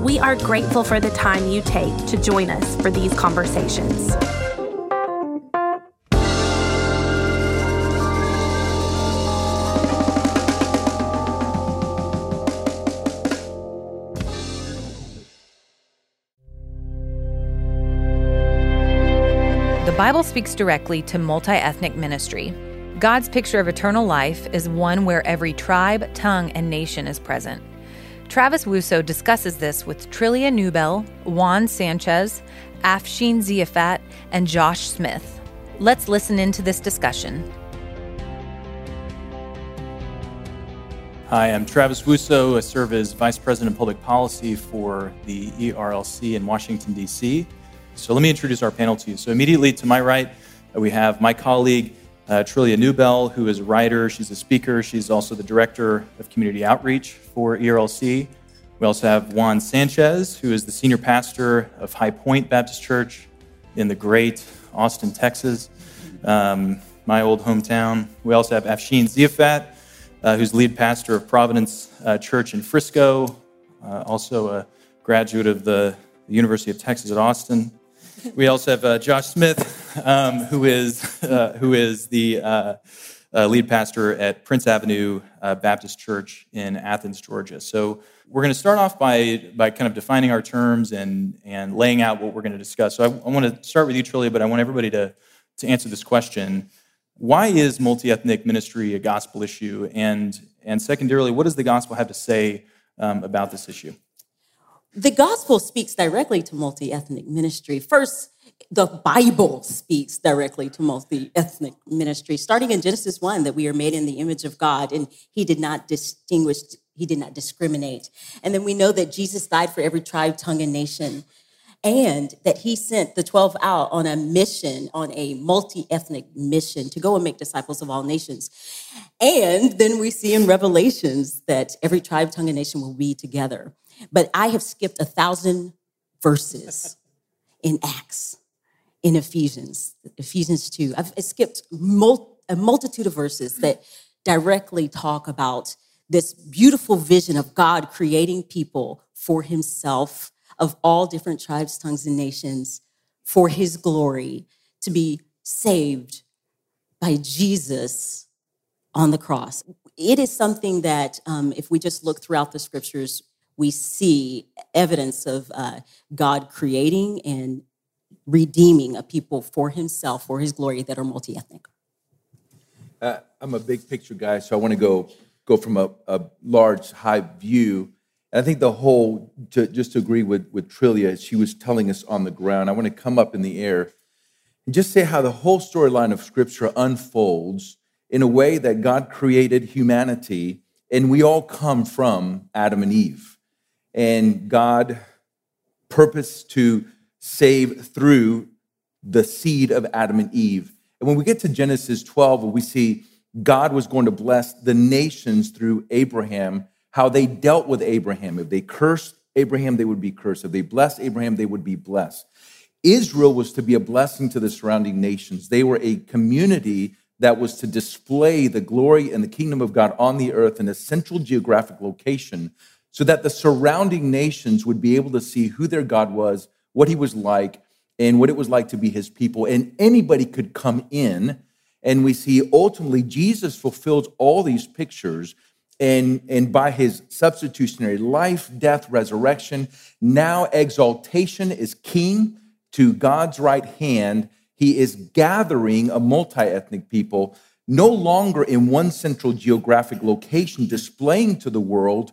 We are grateful for the time you take to join us for these conversations. The Bible speaks directly to multi ethnic ministry. God's picture of eternal life is one where every tribe, tongue, and nation is present. Travis Wussow discusses this with Trillia Newbell, Juan Sanchez, Afshin Ziafat, and Josh Smith. Let's listen into this discussion. Hi, I'm Travis Wussow. I serve as Vice President of Public Policy for the ERLC in Washington, D.C. So let me introduce our panel to you. So immediately to my right, we have my colleague, uh, Trillia Newbell, who is a writer, she's a speaker, she's also the Director of Community Outreach for ERLC. We also have Juan Sanchez, who is the Senior Pastor of High Pointe Baptist Church in the great Austin, Texas, um, my old hometown. We also have Afshin Ziafat, uh, who's lead pastor of Providence uh, Church in Frisco, uh, also a graduate of the University of Texas at Austin. We also have uh, Josh Smith, um, who is uh, who is the uh, uh, lead pastor at Prince Avenue uh, Baptist Church in Athens, Georgia. So we're going to start off by by kind of defining our terms and and laying out what we're going to discuss. So I, I want to start with you, Trillia, but I want everybody to to answer this question: Why is multi-ethnic ministry a gospel issue? And and secondarily, what does the gospel have to say um, about this issue? The gospel speaks directly to multi ethnic ministry. First, the Bible speaks directly to multi ethnic ministry, starting in Genesis 1 that we are made in the image of God and he did not distinguish, he did not discriminate. And then we know that Jesus died for every tribe, tongue, and nation, and that he sent the 12 out on a mission, on a multi ethnic mission to go and make disciples of all nations. And then we see in Revelations that every tribe, tongue, and nation will be together. But I have skipped a thousand verses in Acts, in Ephesians, Ephesians 2. I've skipped mul- a multitude of verses that directly talk about this beautiful vision of God creating people for himself of all different tribes, tongues, and nations for his glory to be saved by Jesus on the cross. It is something that, um, if we just look throughout the scriptures, we see evidence of uh, God creating and redeeming a people for himself, for his glory, that are multi ethnic. Uh, I'm a big picture guy, so I want to go go from a, a, large, high view. And I think the whole, to, just to agree with, with Trillia, she was telling us on the ground, I want to come up in the air and just say how the whole storyline of Scripture unfolds in a way that God created humanity, and we all come from Adam and Eve and God purposed to save through the seed of Adam and Eve. And when we get to Genesis 12, we see God was going to bless the nations through Abraham, how they dealt with Abraham. If they cursed Abraham, they would be cursed. If they blessed Abraham, they would be blessed. Israel was to be a blessing to the surrounding nations. They were a community that was to display the glory and the kingdom of God on the earth in a central geographic location so that the surrounding nations would be able to see who their God was, what he was like, and what it was like to be his people. And anybody could come in. And we see ultimately Jesus fulfills all these pictures. And, and by his substitutionary life, death, resurrection, now exaltation is king to God's right hand. He is gathering a multi ethnic people, no longer in one central geographic location, displaying to the world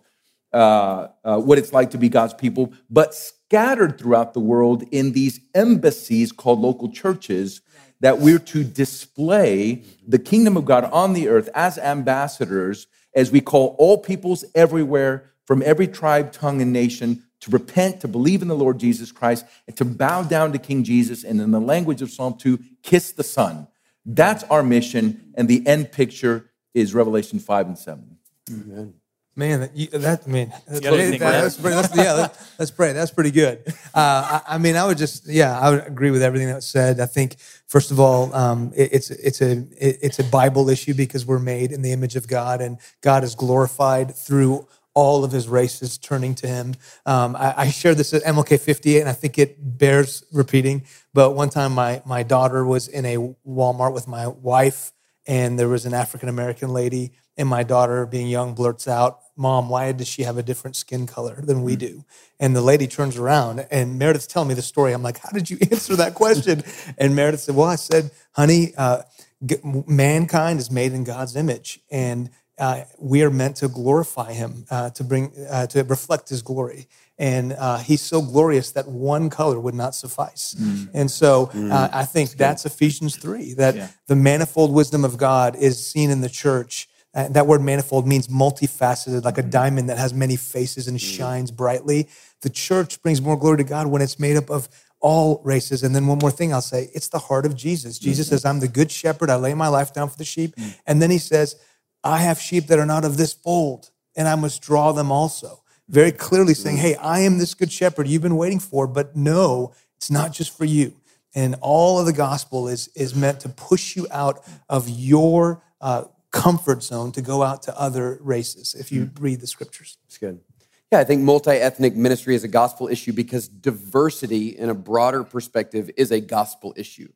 uh, uh, what it's like to be God's people, but scattered throughout the world in these embassies called local churches that we're to display the kingdom of God on the earth as ambassadors, as we call all peoples everywhere from every tribe, tongue, and nation to repent, to believe in the Lord Jesus Christ, and to bow down to King Jesus, and in the language of Psalm 2, kiss the Son. That's our mission, and the end picture is Revelation 5 and 7. Amen. Man, that, you, that I mean, that's, that- that's pretty, that's, yeah, that, that's pretty, that's pretty good. Uh, I, I mean, I would just, yeah, I would agree with everything that was said. I think, first of all, um, it, it's it's a it, it's a Bible issue because we're made in the image of God, and God is glorified through all of His races turning to Him. Um, I, I shared this at MLK 58, and I think it bears repeating. But one time, my my daughter was in a Walmart with my wife and there was an African American lady, and my daughter, being young, blurts out, "Mom, why does she have a different skin color than we do?" And the lady turns around, and Meredith's telling me the story. I'm like, "How did you answer that question?" and Meredith said, "Well, I said, honey, uh, g- mankind is made in God's image, and uh, we are meant to glorify Him, uh, to bring, uh, to reflect His glory." And uh, he's so glorious that one color would not suffice. And so uh, I think that's Ephesians 3 that Yeah. the manifold wisdom of God is seen in the church. Uh, that word manifold means multifaceted, like a mm-hmm. diamond that has many faces and mm. shines brightly. The church brings more glory to God when it's made up of all races. And then one more thing I'll say it's the heart of Jesus. Jesus mm-hmm. says, I'm the good shepherd. I lay my life down for the sheep. Mm. And then he says, I have sheep that are not of this fold, and I must draw them also. Very clearly saying, mm. Hey, I am this good shepherd you've been waiting for, but no, it's not just for you. And all of the gospel is, is meant to push you out of your uh, comfort zone to go out to other races, if you read the scriptures. That's good. Yeah, I think multi ethnic ministry is a gospel issue because diversity in a broader perspective is a gospel issue.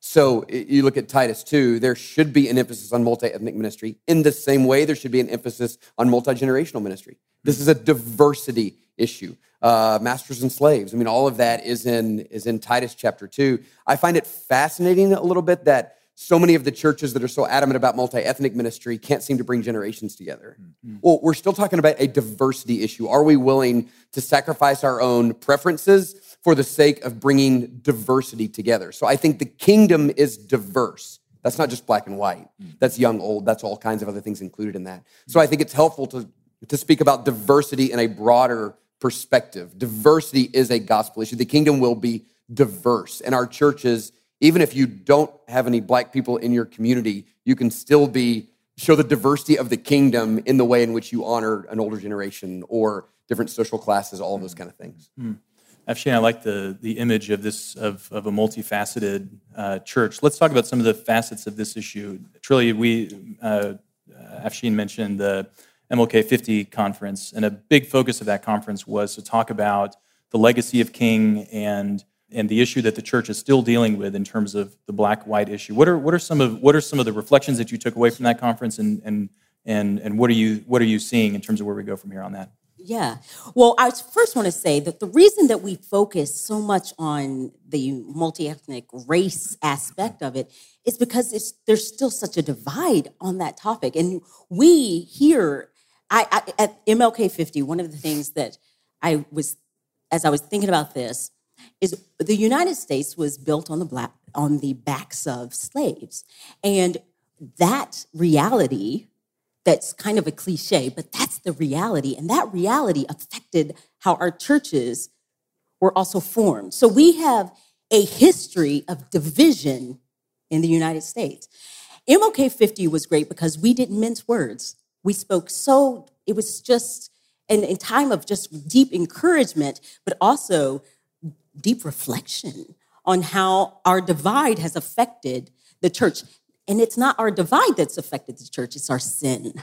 So you look at Titus 2, there should be an emphasis on multi ethnic ministry. In the same way, there should be an emphasis on multi generational ministry. This is a diversity issue. Uh, masters and slaves. I mean, all of that is in is in Titus chapter two. I find it fascinating a little bit that so many of the churches that are so adamant about multi-ethnic ministry can't seem to bring generations together. Hmm, hmm. Well, we're still talking about a diversity issue. Are we willing to sacrifice our own preferences for the sake of bringing diversity together? So I think the kingdom is diverse. That's not just black and white. Hmm. That's young, old. That's all kinds of other things included in that. So I think it's helpful to to speak about diversity in a broader perspective. Diversity is a gospel issue. The kingdom will be diverse, and our churches, even if you don't have any black people in your community, you can still be show the diversity of the kingdom in the way in which you honor an older generation or different social classes, all of those kind of things. Afshin, I like the, the image of this of, of a multifaceted uh, church. Let's talk about some of the facets of this issue. Trillia, we uh, Afshin mentioned the MLK 50 conference, and a big focus of that conference was to talk about the legacy of King and and the issue that the church is still dealing with in terms of the black-white issue. What are what are some of what are some of the reflections that you took away from that conference, and and and and what are you what are you seeing in terms of where we go from here on that? Yeah. Well, I first want to say that the reason that we focus so much on the multi-ethnic race aspect of it is because there's still such a divide on that topic. And we here, I, I at MLK 50, one of the things that I was, as I was thinking about this, is the United States was built on the black on the backs of slaves. And that reality that's kind of a cliche, but that's the reality. And that reality affected how our churches were also formed. So we have a history of division in the United States. MLK 50 was great because we didn't mince words. We spoke so, it was just an, a time of just deep encouragement, but also deep reflection on how our divide has affected the church. And it's not our divide that's affected the church, it's our sin.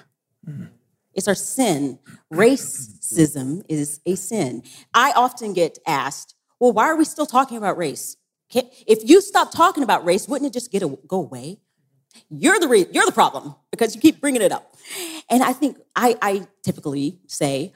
Mm. It's our sin. Racism is a sin. I often get asked, well, why are we still talking about race? If you stop talking about race, wouldn't it just get a, go away? You're the re- you're the problem because you keep bringing it up. And I think I, I typically say,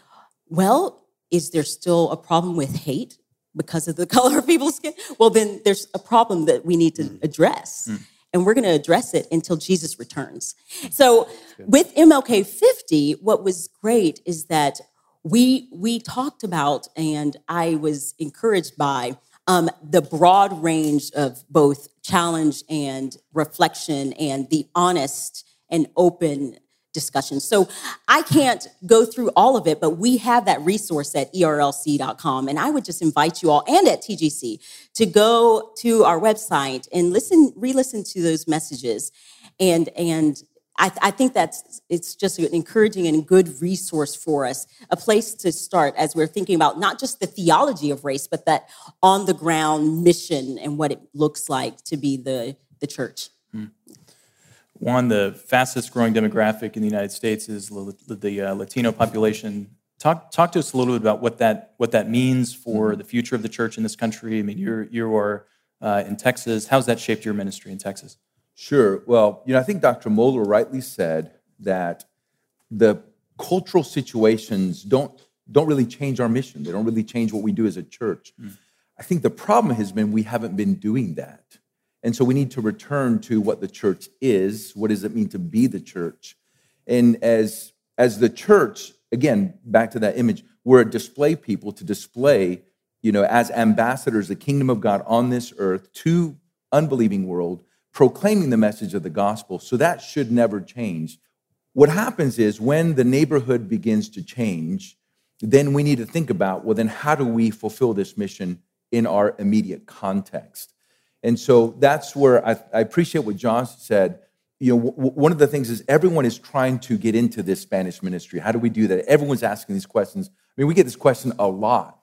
well, is there still a problem with hate because of the color of people's skin? Well, then there's a problem that we need to mm. address. Mm. And we're going to address it until Jesus returns. Mm. So with MLK 50, what was great is that we we talked about, and I was encouraged by um, the broad range of both challenge and reflection, and the honest and open discussions. So I can't go through all of it, but we have that resource at erlc.com. And I would just invite you all and at TGC to go to our website and listen, re-listen to those messages. And, and I, I think that's it's just an encouraging and good resource for us, a place to start as we're thinking about not just the theology of race, but that on the ground mission and what it looks like to be the, the church. Hmm. Juan, the fastest growing demographic in the United States is the uh, Latino population. Talk, talk to us a little bit about what that, what that means for mm-hmm. the future of the church in this country. I mean, you're, you are uh, in Texas. How's that shaped your ministry in Texas? Sure. Well, you know, I think Dr. Mohler rightly said that the cultural situations don't, don't really change our mission. They don't really change what we do as a church. Mm. I think the problem has been we haven't been doing that. And so we need to return to what the church is. What does it mean to be the church? And as, as the church, again, back to that image, we're a display people to display, you know, as ambassadors, the kingdom of God on this earth to unbelieving world, proclaiming the message of the gospel. So that should never change. What happens is when the neighborhood begins to change, then we need to think about, well, then how do we fulfill this mission in our immediate context? And so that's where I, I appreciate what John said. You know, w- one of the things is everyone is trying to get into this Spanish ministry. How do we do that? Everyone's asking these questions. I mean, we get this question a lot.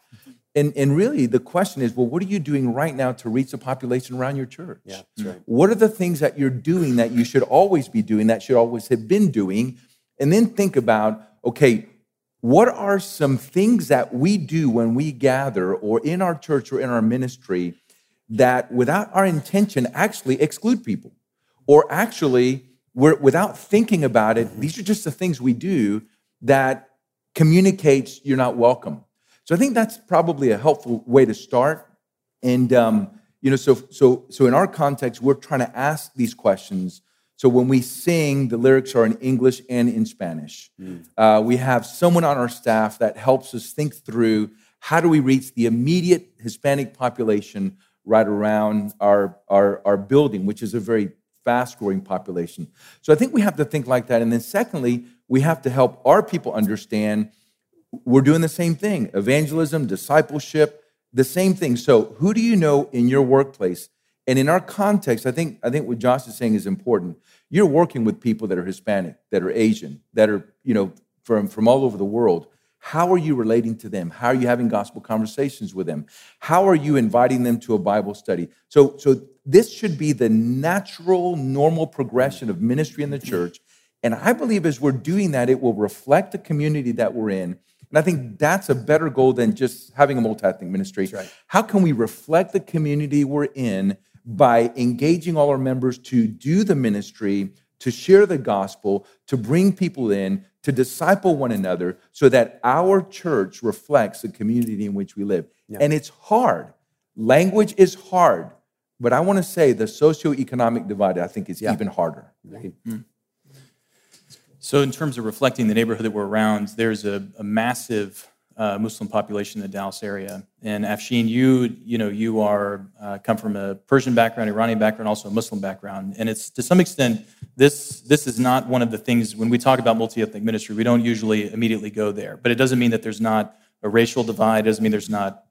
And, and really, the question is well, what are you doing right now to reach the population around your church? Yeah, that's right. What are the things that you're doing that you should always be doing, that should always have been doing? And then think about, okay, what are some things that we do when we gather or in our church or in our ministry that without our intention actually exclude people or actually we're, without thinking about it mm-hmm. these are just the things we do that communicates you're not welcome so i think that's probably a helpful way to start and um, you know so so so in our context we're trying to ask these questions so when we sing the lyrics are in english and in spanish mm. uh, we have someone on our staff that helps us think through how do we reach the immediate hispanic population right around our, our, our building, which is a very fast growing population. So I think we have to think like that. And then, secondly, we have to help our people understand we're doing the same thing evangelism, discipleship, the same thing. So, who do you know in your workplace? And in our context, I think, I think what Josh is saying is important. You're working with people that are Hispanic, that are Asian, that are, you know, from, from all over the world. How are you relating to them? How are you having gospel conversations with them? How are you inviting them to a Bible study? So, so this should be the natural, normal progression of ministry in the church. And I believe as we're doing that, it will reflect the community that we're in. And I think that's a better goal than just having a multi ethnic ministry. Right. How can we reflect the community we're in by engaging all our members to do the ministry, to share the gospel, to bring people in, to disciple one another so that our church reflects the community in which we live. Yeah. And it's hard. Language is hard. But I want to say the socioeconomic divide, I think, is yeah. even harder. Right. Mm. So, in terms of reflecting the neighborhood that we're around, there's a, a massive uh, Muslim population in the Dallas area. And Afshin, you you know you are uh, come from a Persian background, Iranian background, also a Muslim background, and it's to some extent this this is not one of the things when we talk about multi-ethnic ministry, we don't usually immediately go there. But it doesn't mean that there's not a racial divide. It doesn't mean there's not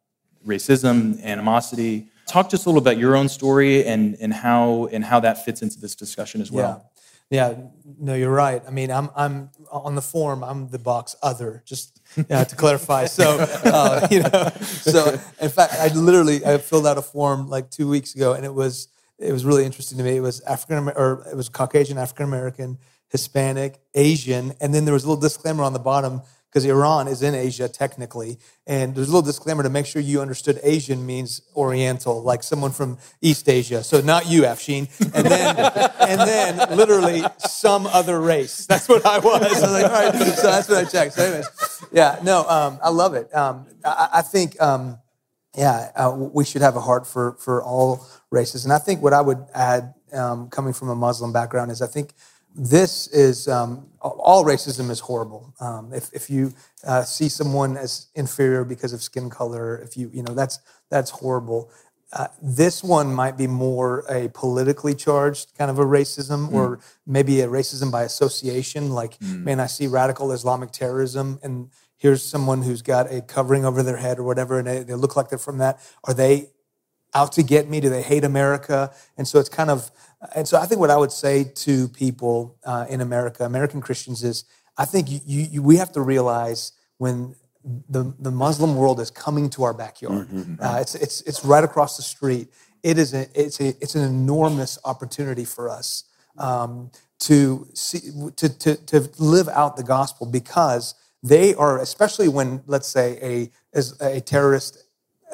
racism, animosity. Talk us a little about your own story and and how and how that fits into this discussion as well. Yeah. Yeah, no, you're right. I mean, I'm I'm on the form. I'm the box other, just yeah, to clarify. So, uh, you know, so in fact, I literally I filled out a form like two weeks ago, and it was it was really interesting to me. It was African or it was Caucasian, African American, Hispanic, Asian, and then there was a little disclaimer on the bottom because Iran is in Asia technically. And there's a little disclaimer to make sure you understood Asian means Oriental, like someone from East Asia. So not you, Afshin. And then, and then literally some other race. That's what I was. I was like, all right, so that's what I checked. So anyways, yeah, no, um, I love it. Um, I, I, think, um, yeah, uh, we should have a heart for for all races. And I think what I would add, um, coming from a Muslim background, is I think this is um, all racism is horrible. Um, if, if you uh, see someone as inferior because of skin color, if you you know that's that's horrible. uh, this one might be more a politically charged kind of a racism or maybe a racism by association. Like, man, I see radical Islamic terrorism and here's someone who's got a covering over their head or whatever, and they, they look like they're from that. Are they out to get me? Do they hate America? And so it's kind of, and so I think what I would say to people uh, in America, American Christians, is I think you, you, we have to realize when the, the Muslim world is coming to our backyard. Uh, it's, it's, it's right across the street. It is a, it's, a, it's an enormous opportunity for us um, to, see, to, to, to live out the gospel because they are, especially when, let's say, a, as a terrorist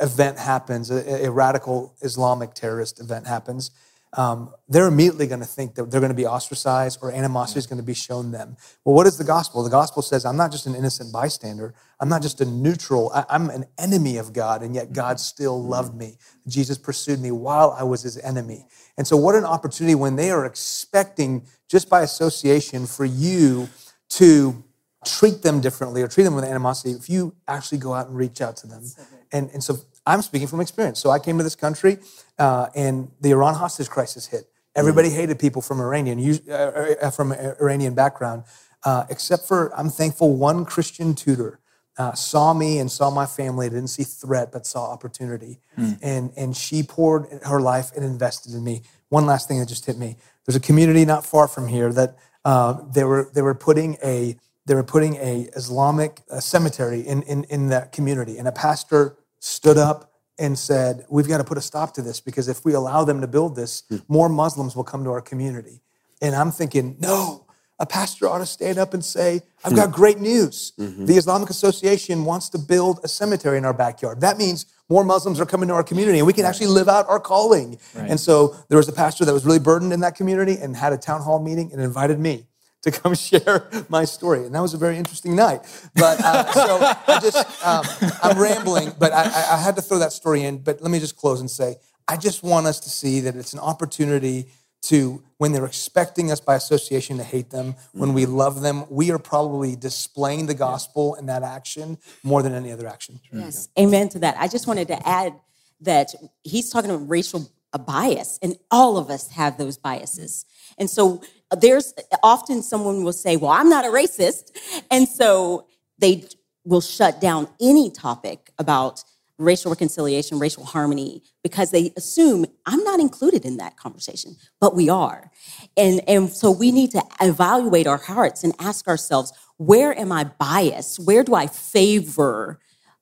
event happens, a, a radical Islamic terrorist event happens, um, they're immediately going to think that they're going to be ostracized or animosity is going to be shown them. Well, what is the gospel? The gospel says, I'm not just an innocent bystander. I'm not just a neutral. I, I'm an enemy of God, and yet God still loved me. Jesus pursued me while I was his enemy. And so, what an opportunity when they are expecting, just by association, for you to treat them differently or treat them with animosity if you actually go out and reach out to them. And, and so I'm speaking from experience. So I came to this country uh, and the Iran hostage crisis hit. Everybody hated people from Iranian, uh, uh, from Iranian background, uh, except for I'm thankful one Christian tutor uh, saw me and saw my family. Didn't see threat, but saw opportunity, and and she poured her life and invested in me. One last thing that just hit me: there's a community not far from here that uh, they were they were putting a they were putting a Islamic cemetery in, in, in that community. And a pastor stood up and said, We've got to put a stop to this because if we allow them to build this, hmm. more Muslims will come to our community. And I'm thinking, no, a pastor ought to stand up and say, I've got hmm. great news. Mm-hmm. The Islamic Association wants to build a cemetery in our backyard. That means more Muslims are coming to our community and we can actually live out our calling. And so there was a pastor that was really burdened in that community and had a town hall meeting and invited me to come share my story. And that was a very interesting night. But uh, so I just, um, I'm rambling, but I, I had to throw that story in. But let me just close and say, I just want us to see that it's an opportunity to, when they're expecting us by association to hate them, when we love them, we are probably displaying the gospel in that action more than any other action. Yes, amen to that. I just wanted to add that he's talking about racial a bias, and all of us have those biases. And so uh, there's uh, often someone will say, Well, I'm not a racist. And so they will shut down any topic about racial reconciliation, racial harmony, because they assume I'm not included in that conversation, but we are. And, and so we need to evaluate our hearts and ask ourselves, where am I biased? Where do I favor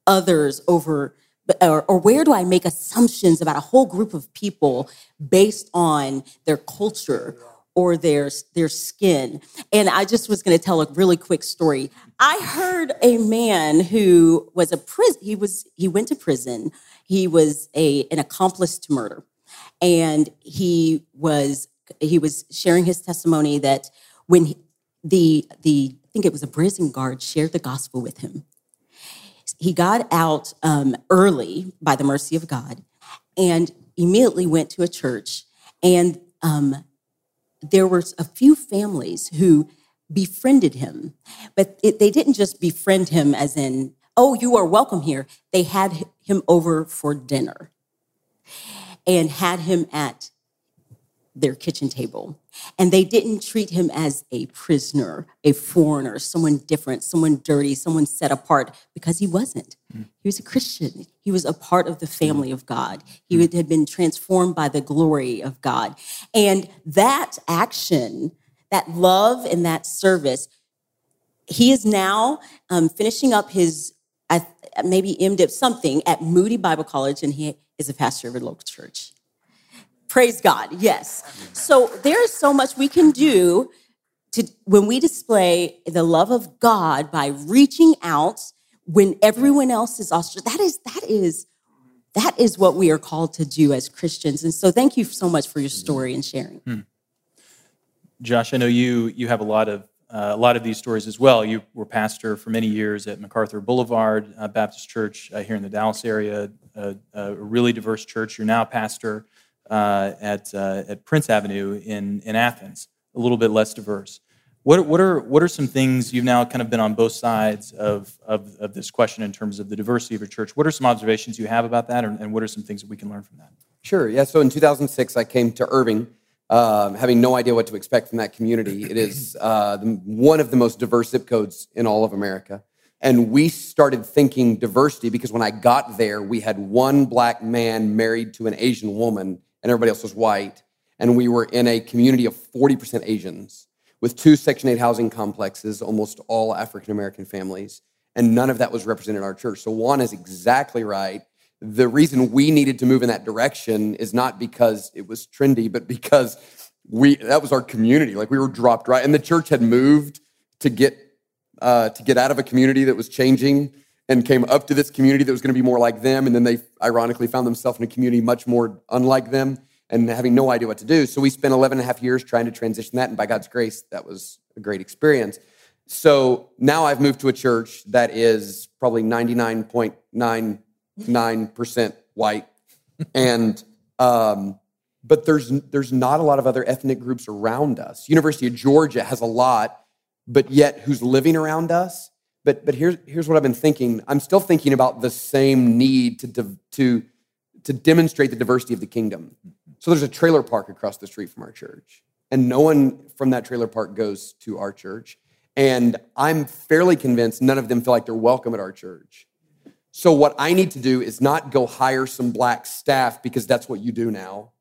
others over, or, or where do I make assumptions about a whole group of people based on their culture or their, their skin. And I just was going to tell a really quick story. I heard a man who was a prison, he was, he went to prison. He was a, an accomplice to murder. And he was, he was sharing his testimony that when he, the, the, I think it was a prison guard shared the gospel with him. He got out um, early by the mercy of God and immediately went to a church and um, there were a few families who befriended him, but it, they didn't just befriend him as in, oh, you are welcome here. They had him over for dinner and had him at their kitchen table. And they didn't treat him as a prisoner, a foreigner, someone different, someone dirty, someone set apart, because he wasn't. Mm. He was a Christian. He was a part of the family of God. He mm. had been transformed by the glory of God. And that action, that love and that service, he is now um, finishing up his maybe MDiv something at Moody Bible College, and he is a pastor of a local church. Praise God, yes. So there's so much we can do to when we display the love of God by reaching out when everyone else is ostracized. That is that is that is what we are called to do as Christians. And so thank you so much for your story and sharing. Hmm. Josh, I know you you have a lot of uh, a lot of these stories as well. You were pastor for many years at MacArthur Boulevard uh, Baptist Church uh, here in the Dallas area, a really diverse church. You're now pastor uh, at, uh, at Prince Avenue in, in Athens, a little bit less diverse. What, what, are, what are some things you've now kind of been on both sides of, of, of this question in terms of the diversity of your church? What are some observations you have about that, and, and what are some things that we can learn from that? Sure. Yeah. So in 2006, I came to Irving, um, having no idea what to expect from that community. It is uh, one of the most diverse zip codes in all of America. And we started thinking diversity because when I got there, we had one black man married to an Asian woman, and everybody else was white. And we were in a community of 40% Asians with two Section 8 housing complexes, almost all African American families. And none of that was represented in our church. So Juan is exactly right. The reason we needed to move in that direction is not because it was trendy, but because we that was our community. Like we were dropped right, and the church had moved to get uh, to get out of a community that was changing and came up to this community that was going to be more like them, and then they ironically found themselves in a community much more unlike them and having no idea what to do. So we spent 11 and a half years trying to transition that, and by God's grace, that was a great experience. So now I've moved to a church that is probably 99.99% white, and um, but there's there's not a lot of other ethnic groups around us. University of Georgia has a lot, but yet who's living around us? But but here's here's what I've been thinking. I'm still thinking about the same need to to to demonstrate the diversity of the kingdom. So there's a trailer park across the street from our church, and no one from that trailer park goes to our church. And I'm fairly convinced none of them feel like they're welcome at our church. So what I need to do is not go hire some black staff because that's what you do now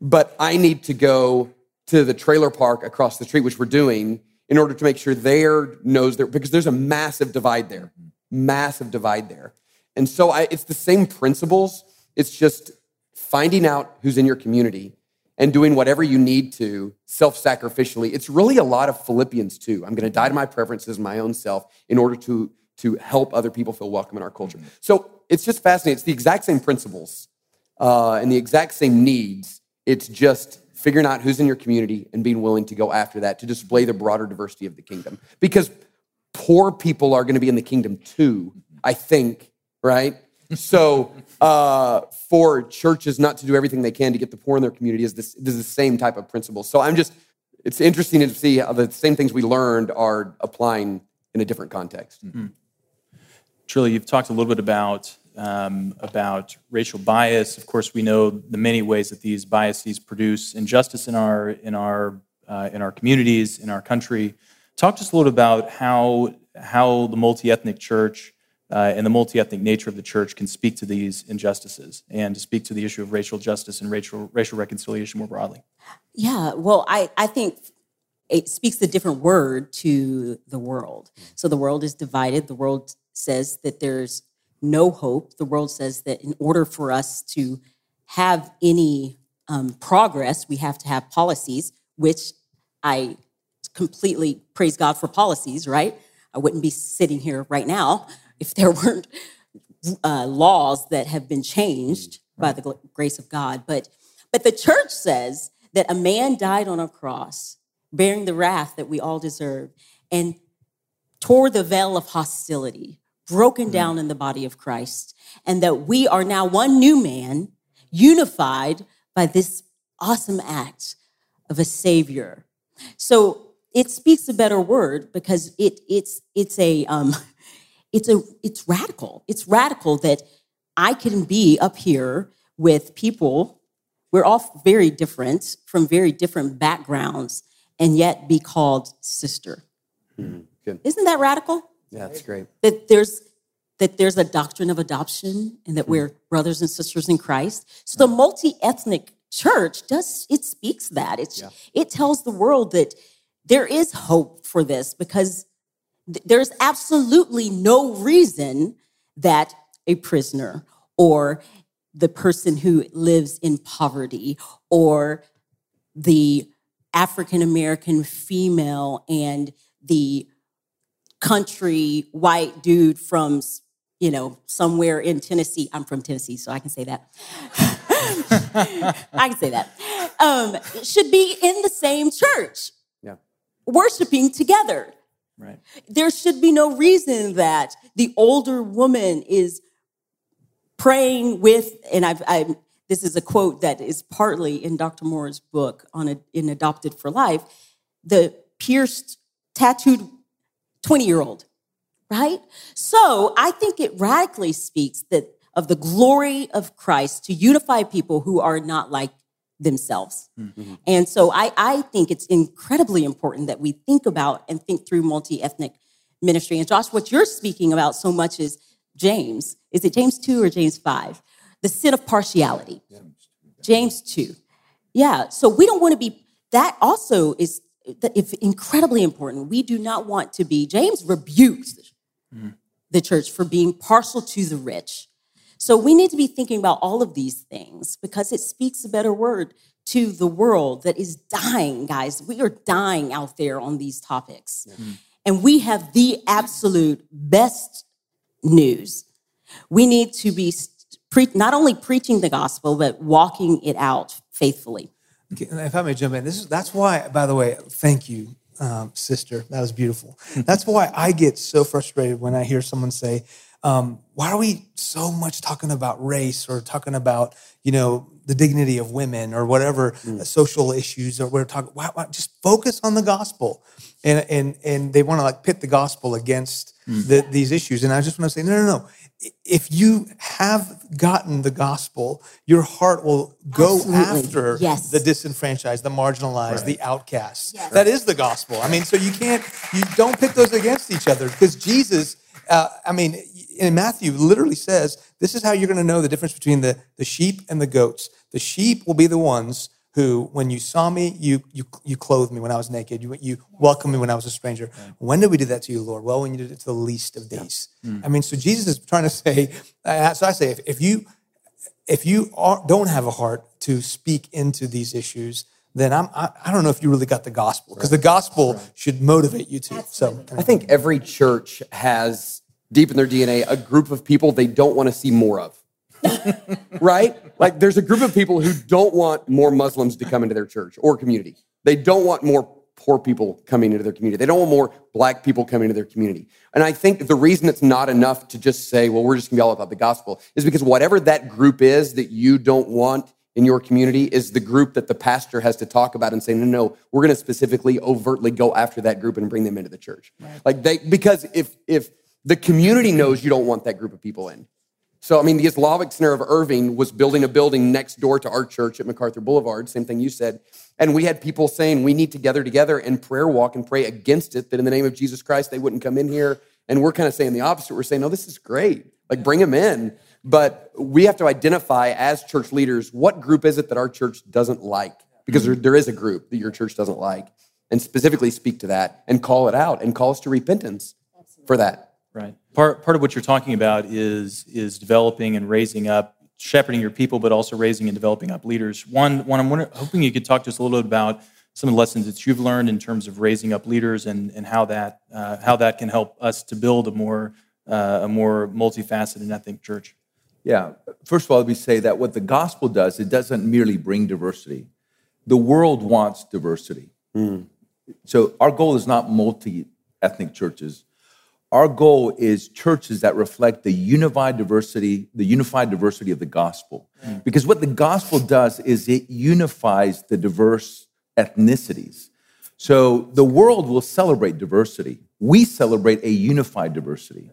but I need to go to the trailer park across the street, which we're doing, in order to make sure there knows there, because there's a massive divide there, massive divide there. And so I, it's the same principles. It's just finding out who's in your community and doing whatever you need to self sacrificially. It's really a lot of Philippians too. I'm going to die to my preferences, my own self, in order to, to help other people feel welcome in our culture. So it's just fascinating. It's the exact same principles uh, and the exact same needs it's just figuring out who's in your community and being willing to go after that to display the broader diversity of the kingdom. Because poor people are going to be in the kingdom too, I think, right? so uh, for churches not to do everything they can to get the poor in their community is this, is the same type of principle. So I'm just, it's interesting to see how the same things we learned are applying in a different context. Mm-hmm. Trillia, you've talked a little bit about um, about racial bias. Of course, we know the many ways that these biases produce injustice in our in our uh, in our communities, in our country. Talk to us a little about how how the multi ethnic church uh, and the multi ethnic nature of the church can speak to these injustices and to speak to the issue of racial justice and racial racial reconciliation more broadly. Yeah, well, I I think it speaks a different word to the world. So the world is divided. The world says that there's no hope. The world says that in order for us to have any um, progress, we have to have policies, which I completely praise God for policies, right? I wouldn't be sitting here right now if there weren't uh, laws that have been changed by the grace of God. But, but the church says that a man died on a cross, bearing the wrath that we all deserve, and tore the veil of hostility broken mm-hmm. down in the body of Christ, and that we are now one new man, unified by this awesome act of a savior. So it speaks a better word because it it's it's a um, it's a it's radical. It's radical that I can be up here with people. We're all very different from very different backgrounds, and yet be called sister. Mm-hmm. Isn't that radical? Yeah, that's great. That there's that there's a doctrine of adoption and that hmm. we're brothers and sisters in Christ. So the multi-ethnic church does it speaks that. It's yeah. it tells the world that there is hope for this because th- there's absolutely no reason that a prisoner or the person who lives in poverty or the African American female and the country white dude from you know somewhere in Tennessee. I'm from Tennessee, so I can say that. I can say that. Um, should be in the same church, yeah, worshiping together. Right. There should be no reason that the older woman is praying with, and I've, i this is a quote that is partly in Dr. Moore's book on a, in Adopted for Life. The pierced, tattooed 20 year old, right? So I think it radically speaks that of the glory of Christ to unify people who are not like themselves. Mm-hmm. And so I, I think it's incredibly important that we think about and think through multi ethnic ministry. And Josh, what you're speaking about so much is James. Is it James 2 or James 5? The sin of partiality. James 2. Yeah. So we don't want to be, that also is incredibly important. We do not want to be, James rebukes mm. the church for being partial to the rich. So we need to be thinking about all of these things because it speaks a better word to the world that is dying, guys. We are dying out there on these topics. Mm-hmm. And we have the absolute best news. We need to be pre- not only preaching the gospel, but walking it out faithfully. If I may jump in, this is that's why. By the way, thank you, um, sister. That was beautiful. that's why I get so frustrated when I hear someone say, um, why are we so much talking about race or talking about you know the dignity of women or whatever mm. social issues or we're talking why, why, just focus on the gospel and and and they want to like pit the gospel against. The, these issues and i just want to say no no no if you have gotten the gospel your heart will go Absolutely. after yes. the disenfranchised the marginalized right. the outcasts yes. that is the gospel i mean so you can't you don't pit those against each other because jesus uh, I mean, in Matthew literally says, this is how you're going to know the difference between the, the sheep and the goats. The sheep will be the ones who, when you saw me, you you you clothed me when I was naked. You you welcomed me when I was a stranger. When did we do that to you, Lord? Well, when you did it to the least of these. Yeah. Mm. I mean, so Jesus is trying to say. Uh, so I say, if, if you if you are, don't have a heart to speak into these issues, then I'm, I, I don't know if you really got the gospel because right. the gospel right. should motivate you to. So I think every church has deep in their DNA a group of people they don't want to see more of. right? Like there's a group of people who don't want more Muslims to come into their church or community. They don't want more poor people coming into their community. They don't want more black people coming into their community. And I think the reason it's not enough to just say, well, we're just gonna be all about the gospel is because whatever that group is that you don't want in your community is the group that the pastor has to talk about and say, no, no, we're going to specifically overtly go after that group and bring them into the church. Right. Like they, because if, if the community knows you don't want that group of people in. So, I mean, the Islamic Center of Irving was building a building next door to our church at MacArthur Boulevard, same thing you said. And we had people saying we need to gather together and prayer walk and pray against it, that in the name of Jesus Christ, they wouldn't come in here. And we're kind of saying the opposite. We're saying, no, this is great. Like, bring them in. But we have to identify as church leaders what group is it that our church doesn't like? Because there, there is a group that your church doesn't like, and specifically speak to that and call it out and call us to repentance for that. Right. Part, part of what you're talking about is, is developing and raising up, shepherding your people, but also raising and developing up leaders. Juan, Juan I'm hoping you could talk to us a little bit about some of the lessons that you've learned in terms of raising up leaders and, and how, that, uh, how that can help us to build a more, uh, a more multifaceted ethnic church. Yeah. First of all, let me say that what the gospel does, it doesn't merely bring diversity. The world wants diversity. Mm. So our goal is not multi ethnic churches. Our goal is churches that reflect the unified diversity, the unified diversity of the gospel. Mm. Because what the gospel does is it unifies the diverse ethnicities. So the world will celebrate diversity. We celebrate a unified diversity.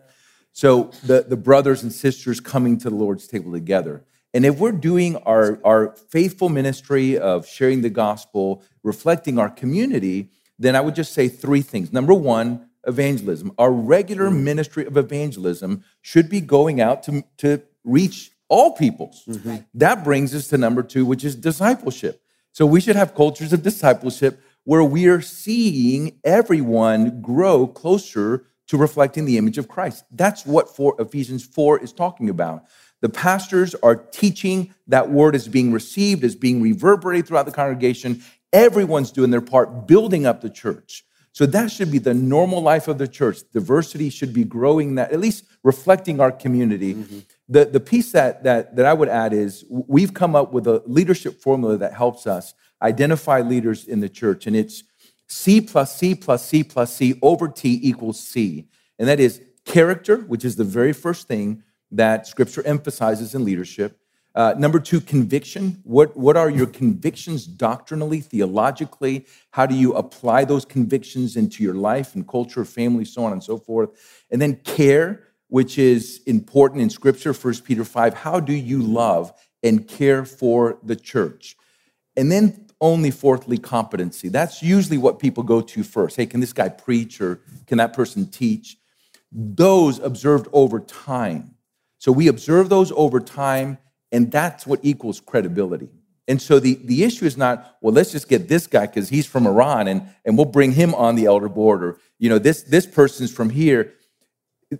So the, the brothers and sisters coming to the Lord's table together. And if we're doing our, our faithful ministry of sharing the gospel, reflecting our community, then I would just say three things. Number one, evangelism. Our regular mm. ministry of evangelism should be going out to, to reach all peoples. Mm-hmm. That brings us to number two, which is discipleship. So we should have cultures of discipleship where we are seeing everyone grow closer to reflecting the image of Christ. That's what for Ephesians 4 is talking about. The pastors are teaching that word is being received, is being reverberated throughout the congregation. Everyone's doing their part, building up the church. So that should be the normal life of the church. Diversity should be growing that, at least reflecting our community. Mm-hmm. The, the piece that, that, that I would add is we've come up with a leadership formula that helps us identify leaders in the church, and it's C plus C plus C plus C over T equals C. And that is character, which is the very first thing that scripture emphasizes in leadership, Uh, number two, conviction. What, what are your convictions doctrinally, theologically? How do you apply those convictions into your life and culture, family, so on and so forth? And then care, which is important in Scripture, 1 Peter 5. How do you love and care for the church? And then only fourthly, competency. That's usually what people go to first. Hey, can this guy preach or can that person teach? Those observed over time. So we observe those over time and that's what equals credibility. And so the, the issue is not, well, let's just get this guy because he's from Iran and, and we'll bring him on the elder board, or you know, this this person's from here.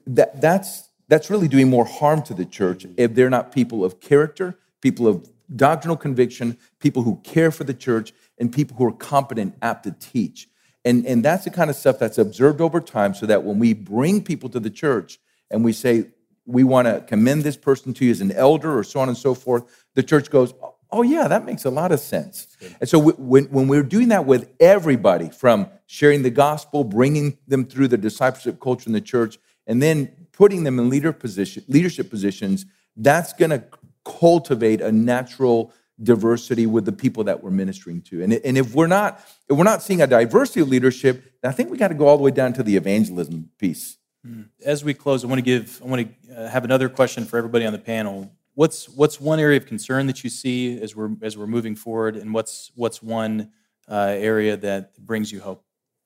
That that's that's really doing more harm to the church if they're not people of character, people of doctrinal conviction, people who care for the church, and people who are competent, apt to teach. And, and that's the kind of stuff that's observed over time so that when we bring people to the church and we say, we want to commend this person to you as an elder or so on and so forth, the church goes, oh, yeah, that makes a lot of sense. And so when, when we're doing that with everybody, from sharing the gospel, bringing them through the discipleship culture in the church, and then putting them in leader position, leadership positions, that's going to cultivate a natural diversity with the people that we're ministering to. And, and if we're not if we're not seeing a diversity of leadership, I think we got to go all the way down to the evangelism piece. Hmm. As we close, I want to give, I want to uh, have another question for everybody on the panel. What's what's one area of concern that you see as we're as we're moving forward, and what's what's one uh, area that brings you hope?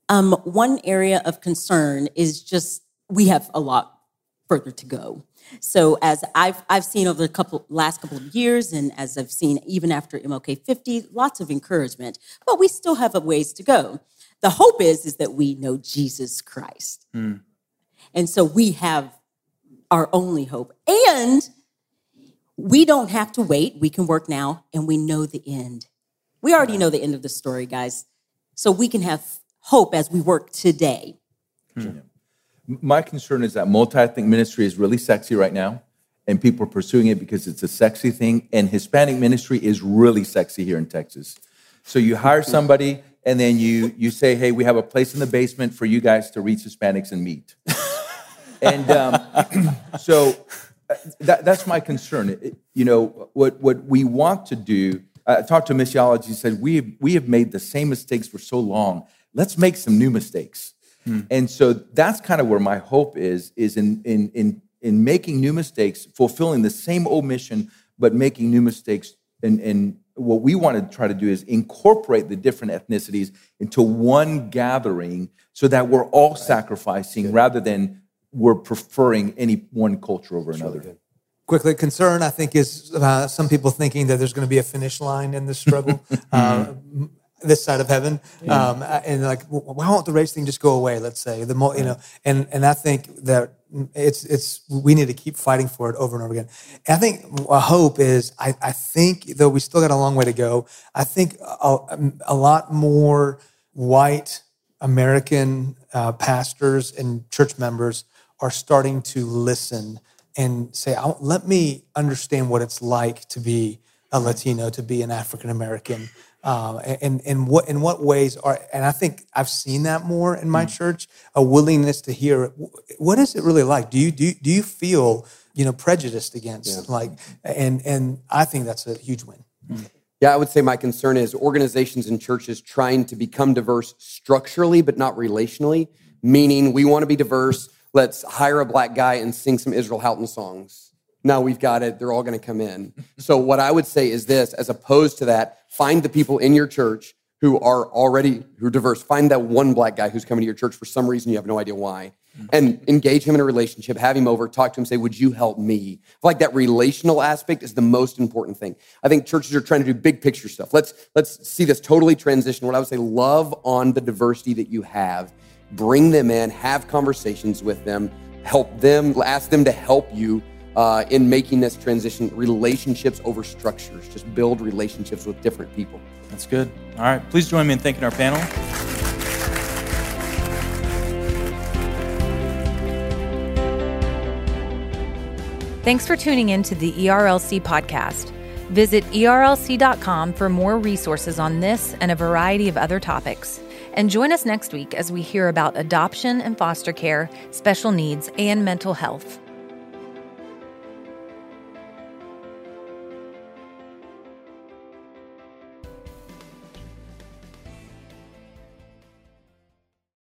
Um, one area of concern is just we have a lot further to go. So as I've I've seen over the couple last couple of years, and as I've seen even after MLK 50, lots of encouragement, but we still have a ways to go. The hope is is that we know Jesus Christ. Mm. And so we have our only hope. And we don't have to wait. We can work now and we know the end. We already know the end of the story, guys. So we can have hope as we work today. Hmm. My concern is that multi ethnic ministry is really sexy right now, and people are pursuing it because it's a sexy thing. And Hispanic ministry is really sexy here in Texas. So you hire somebody, and then you you say, "Hey, we have a place in the basement for you guys to reach Hispanics and meet." and um, so uh, that, that's my concern. It, you know, what, what we want to do, I talked to a missiologist, said, we have, we have made the same mistakes for so long. Let's make some new mistakes. Hmm. And so that's kind of where my hope is, is in, in, in, in making new mistakes, fulfilling the same old mission, but making new mistakes. And, and what we want to try to do is incorporate the different ethnicities into one gathering so that we're all sacrificing rather than we're preferring any one culture over another. Quickly, concern I think is uh, some people thinking that there's going to be a finish line in this struggle. uh, this side of heaven, yeah. um, and like, why won't the race thing just go away? Let's say the mo- you know, and and I think that it's it's we need to keep fighting for it over and over again. And I think a hope is I I think though we still got a long way to go. I think a, a lot more white American uh, pastors and church members are starting to listen and say, let me understand what it's like to be a Latino, to be an African American. Um, and, and what in what ways are and I think I've seen that more in my mm. church a willingness to hear what is it really like do you do you, do you feel you know prejudiced against yeah. like and and I think that's a huge win. Mm. Yeah, I would say my concern is organizations and churches trying to become diverse structurally but not relationally, meaning we want to be diverse let's hire a black guy and sing some Israel Houghton songs. Now we've got it. They're all going to come in. So what I would say is this, as opposed to that, find the people in your church who are already who are diverse. Find that one black guy who's coming to your church for some reason you have no idea why, mm-hmm. and engage him in a relationship. Have him over, talk to him, say, "Would you help me?" like that relational aspect is the most important thing. I think churches are trying to do big picture stuff. Let's let's see this totally transition. What I would say, love on the diversity that you have bring them in, have conversations with them, help them, ask them to help you uh, in making this transition. Relationships over structures, just build relationships with different people. That's good. All right, please join me in thanking our panel. Thanks for tuning in to the ERLC podcast. Visit erlc.com for more resources on this and a variety of other topics. And join us next week as we hear about adoption and foster care, special needs, and mental health.